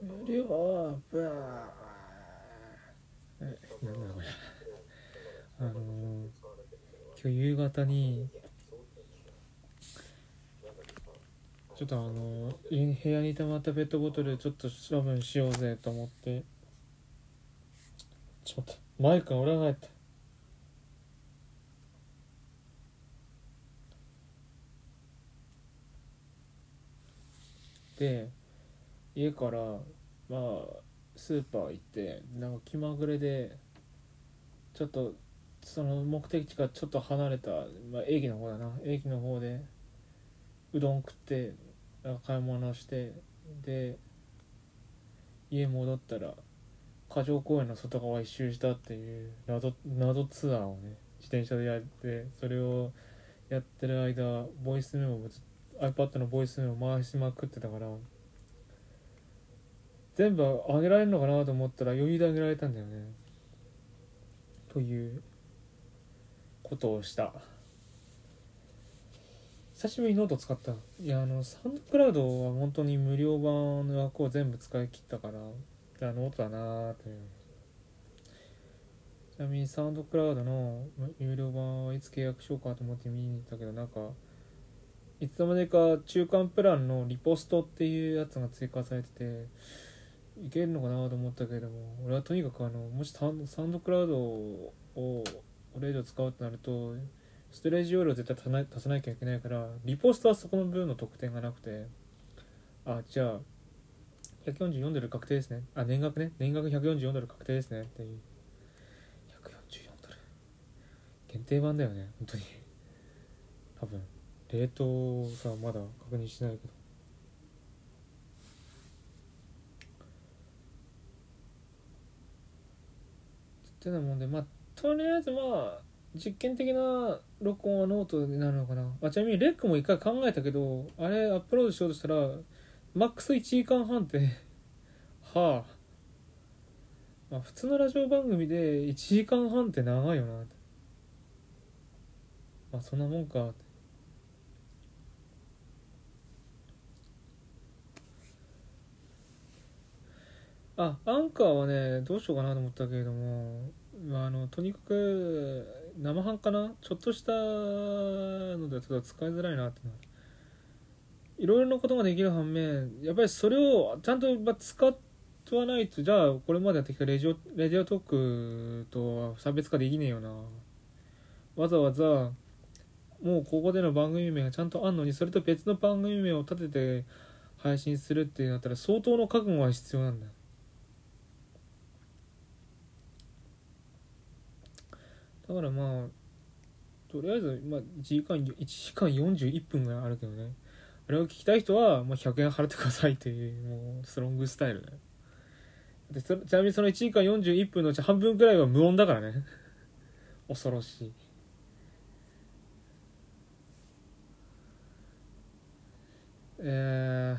無料えなんだこれ。あのー今日夕方にちょっとあのい部屋に溜まったペットボトルちょっと処分しようぜと思って。ちょっと待ってマイクが裏返ったで家からまあスーパー行ってなんか気まぐれでちょっとその目的地からちょっと離れた、まあ、駅の方だな。駅の方でうどん食ってなんか買い物してで家戻ったら花城公園の外側一周したっていう謎謎ツアーをね自転車でやってそれをやってる間ボイスメモ iPad のボイスメモ回しまくってたから全部上げられるのかなと思ったら余裕で上げられたんだよね。ということをした。久しぶりにノート使った。いやあの SoundCloud は本当に無料版の枠を全部使い切ったからじゃあノートだなーという。ちなみにサウンドクラウドの有料版はいつ契約しようかと思って見に行ったけどなんかいつの間にか中間プランのリポストっていうやつが追加されてていけるのかなと思ったけれども俺はとにかくあのもしサンドクラウドをこれ以上使うとなるとストレージ容量絶対足さなきゃいけないからリポストはそこの部分の得点がなくてあじゃあ144ドル確定ですね。あ年額ね。年額144ドル確定ですね。っていう。144ドル。限定版だよね。本当に。多分。レートさまだ確認してないけど。ってなもんでまあとりあえずまあ実験的な録音はノートになるのかな。あちなみにレックも一回考えたけどあれアップロードしようとしたらマックス1時間半って はあ。まあ普通のラジオ番組で1時間半って長いよなまあそんなもんか。あアンカーはねどうしようかなと思ったけれども、まあ、あのとにかく生半可なちょっとしたのではちょっと使いづらいなっていろいろなことができる反面やっぱりそれをちゃんとまあ使わないとじゃあこれまでやってきたレジオレディオトークとは差別化できねえよな。わざわざもうここでの番組名がちゃんとあんのにそれと別の番組名を立てて配信するってなったら相当の覚悟が必要なんだよ。だからまあとりあえず、まあ、1時間1時間41分があるけどね。あれを聞きたい人は、まあ、100円払ってくださいというもうスロングスタイルだよ。でちなみにその1時間41分のうち半分くらいは無音だからね。恐ろしい。え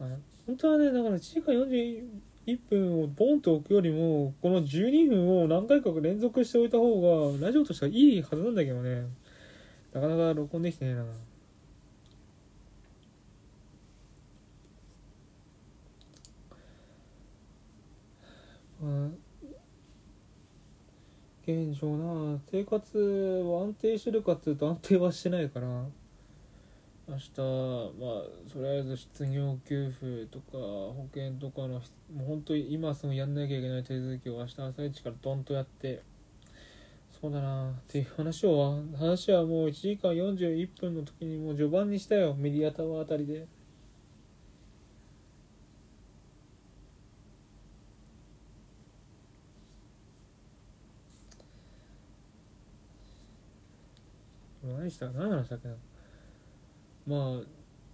ー、あ本当はねだから1時間41 1分をボンと置くよりもこの12分を何回か連続しておいた方がラジオとしてはいいはずなんだけどね。なかなか録音できてねえな。現状な。生活は安定してるかっつうと安定はしてないから。明日まあとりあえず失業給付とか保険とかのもう本当に今すぐやんなきゃいけない手続きを明日朝一からドンとやってそうだな。っていう話を話はもう1時間41分の時にもう序盤にしたよ。メディアタワーあたりで。何した？何話したっけな？まあ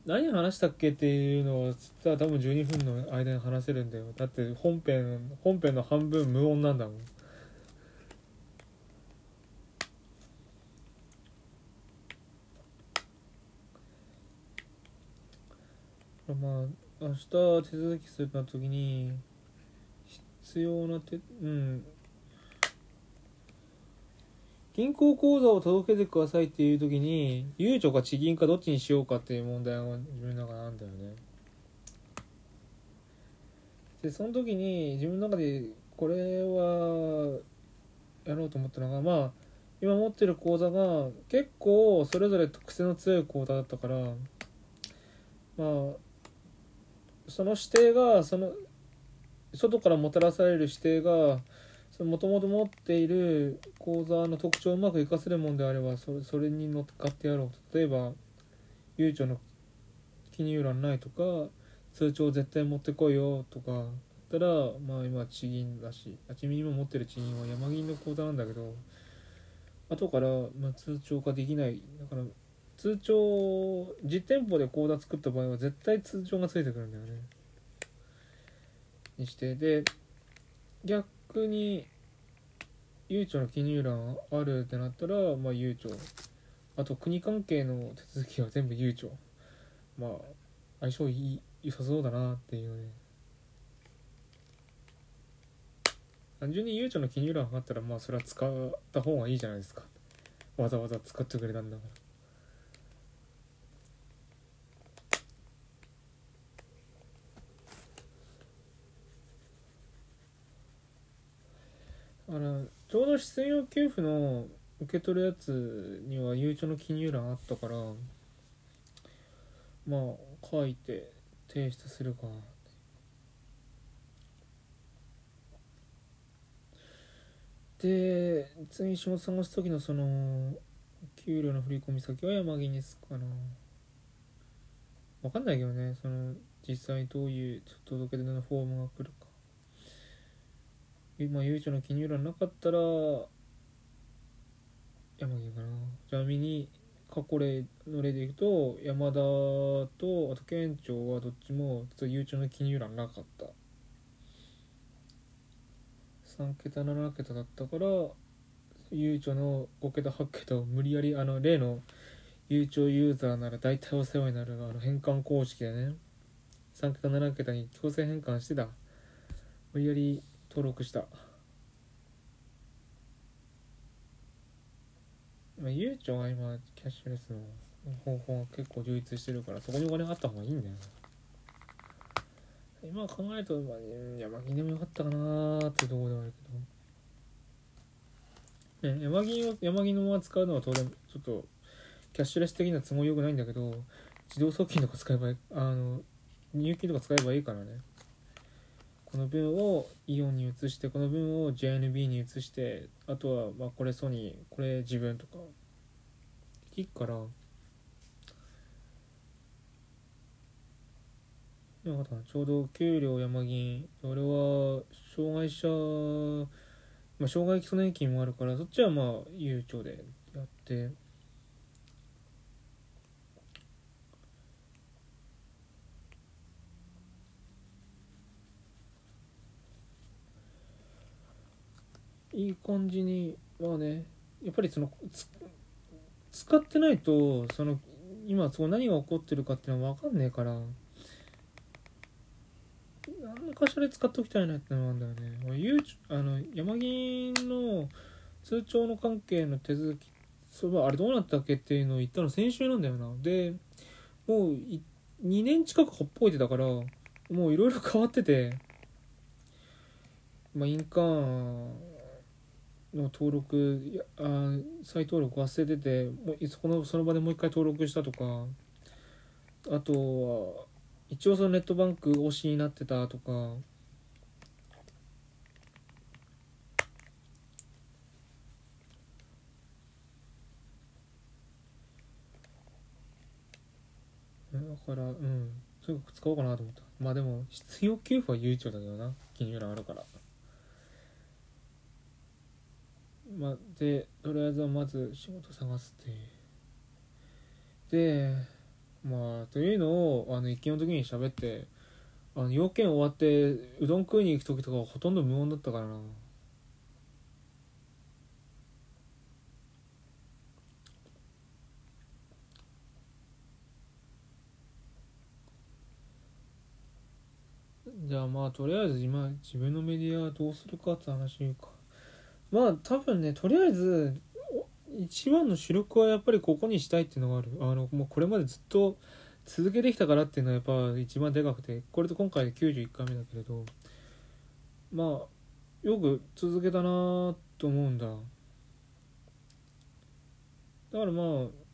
何話したっけっていうのは実は多分12分の間に話せるんだよ。だって本編本編の半分無音なんだもん。まあ明日手続きするの時に必要な手うん。銀行口座を届けてくださいっていう時にゆうちょか地銀かどっちにしようかっていう問題が自分の中であるんだよね。でその時に自分の中でこれはやろうと思ったのがまあ今持ってる講座が結構それぞれ特性の強い講座だったからまあその指定がその外からもたらされる指定がもともと持っている講座の特徴をうまく活かせるもんであればそれそれに乗っかってやろう例えば悠長の記入欄ないとか通帳絶対持ってこいよとかだったらまあ今地銀だしあちみにも持ってる地銀は山銀の口座なんだけど後からまあ通帳化できない。だから通帳実店舗で口座作った場合は絶対通帳がついてくるんだよね。にしてで逆に悠長の記入欄あるってなったらまあ悠長。あと国関係の手続きは全部悠長。まあ相性いい良さそうだなっていうね。単純に悠長の記入欄があったらまあそれは使った方がいいじゃないですか。わざわざ使ってくれたんだからあのちょうど出演用給付の受け取るやつには悠長の記入欄あったからまあ書いて提出するか。で次仕事探す時のその給料の振り込み先は山木にすかな。分かんないけどねその実際どういう届け出のフォームが来るか。今、ゆうちょの記入欄なかったら山木かな。ちなみに過去例の例でいくと山田とあと県庁はどっちも実は悠長の記入欄なかった。3桁7桁だったから悠長の5桁8桁を無理やりあの例の悠長ユーザーなら大体お世話になるあの変換公式でね。3桁7桁に強制変換してた。無理やり登録した。まあ、ゆうちょは今キャッシュレスの方法が結構充実してるからそこにお金があった方がいいんだよ今考えると、まあ、山銀でもよかったかなーっていうところではあるけど、ね、山銀を山銀のまま使うのは当然ちょっとキャッシュレス的な都合よくないんだけど自動送金とか使えばあの入金とか使えばいいからね。この分をイオンに移してこの分を JNB に移してあとはまあこれソニーこれ自分とか。いいから。ちょうど給料山銀。俺は障害者まあ障害基礎年金もあるからそっちはまあ悠長でやって。いい感じにまあねやっぱりその使ってないとその今そこ何が起こってるかっていうのは分かんねえから何かしらで使っておきたいなってのがあるんだよね。あの山銀の通帳の関係の手続きそうあれどうなったっけっていうのを言ったの先週なんだよな。でもう2年近くほっぽいてたからもういろいろ変わっててまあ印鑑の登録あ再登録忘れててもうそこのその場でもう一回登録したとか。あとは一応そのネットバンク推しになってたとか。だからうん。とにかく使おうかなと思った。まあでも必要給付は悠長だけどな。記入欄あるから。まあ、でとりあえずはまず仕事探すってでまあというのをあの一見の時に喋ってあの要件終わってうどん食いに行く時とかほとんど無音だったからな。じゃあまあとりあえず今自分のメディアはどうするかって話言うか。まあ多分ねとりあえず一番の主力はやっぱりここにしたいっていうのがある。あのもうこれまでずっと続けてきたからっていうのはやっぱ一番でかくてこれと今回で91回目だけれどまあよく続けたなと思うんだ。だからまあ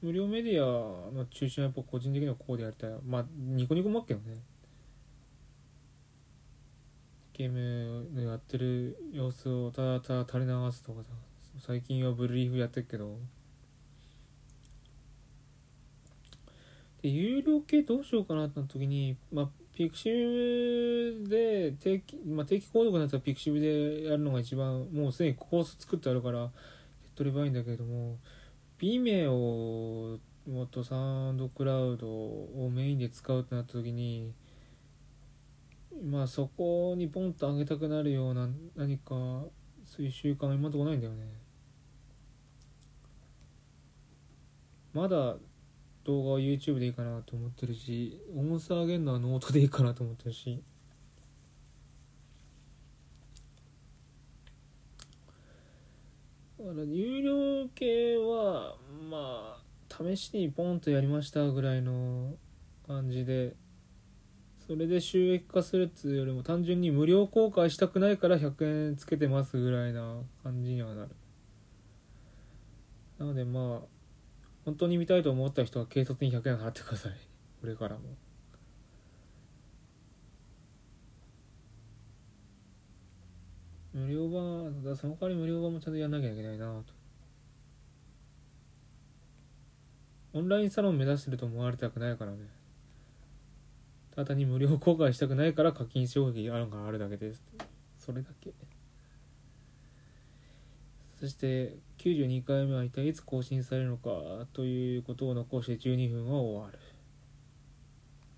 無料メディアの中心はやっぱ個人的にはこうでやりたい。まあニコニコもあっけどね。ゲームのやってる様子をただただ垂れ流すとかさ最近はブルリーフやってるけど。で有料系どうしようかなってなった時にまあ pixiv で定期,、まあ、定期購読のやつは pixiv でやるのが一番もうすでにコース作ってあるからやっとればいいんだけれども B 名をもっと SoundCloud をメインで使うってなった時にまあそこにポンと上げたくなるような何かそういう習慣が今のところないんだよね。まだ動画は YouTube でいいかなと思ってるし音差上げるのはノートでいいかなと思ってるし。だから有料系はまあ試しにポンとやりましたぐらいの感じでそれで収益化するっつうよりも単純に無料公開したくないから100円つけてますぐらいな感じにはなる。なのでまあ本当に見たいと思った人は警察に100円払ってください。これからも。無料版だその代わり無料版もちゃんとやんなきゃいけないなと。オンラインサロン目指してると思われたくないからね。ただに無料公開したくないから課金障壁あるがあるだけです。それだけ。そして92回目は一体いつ更新されるのかということを残して12分は終わる。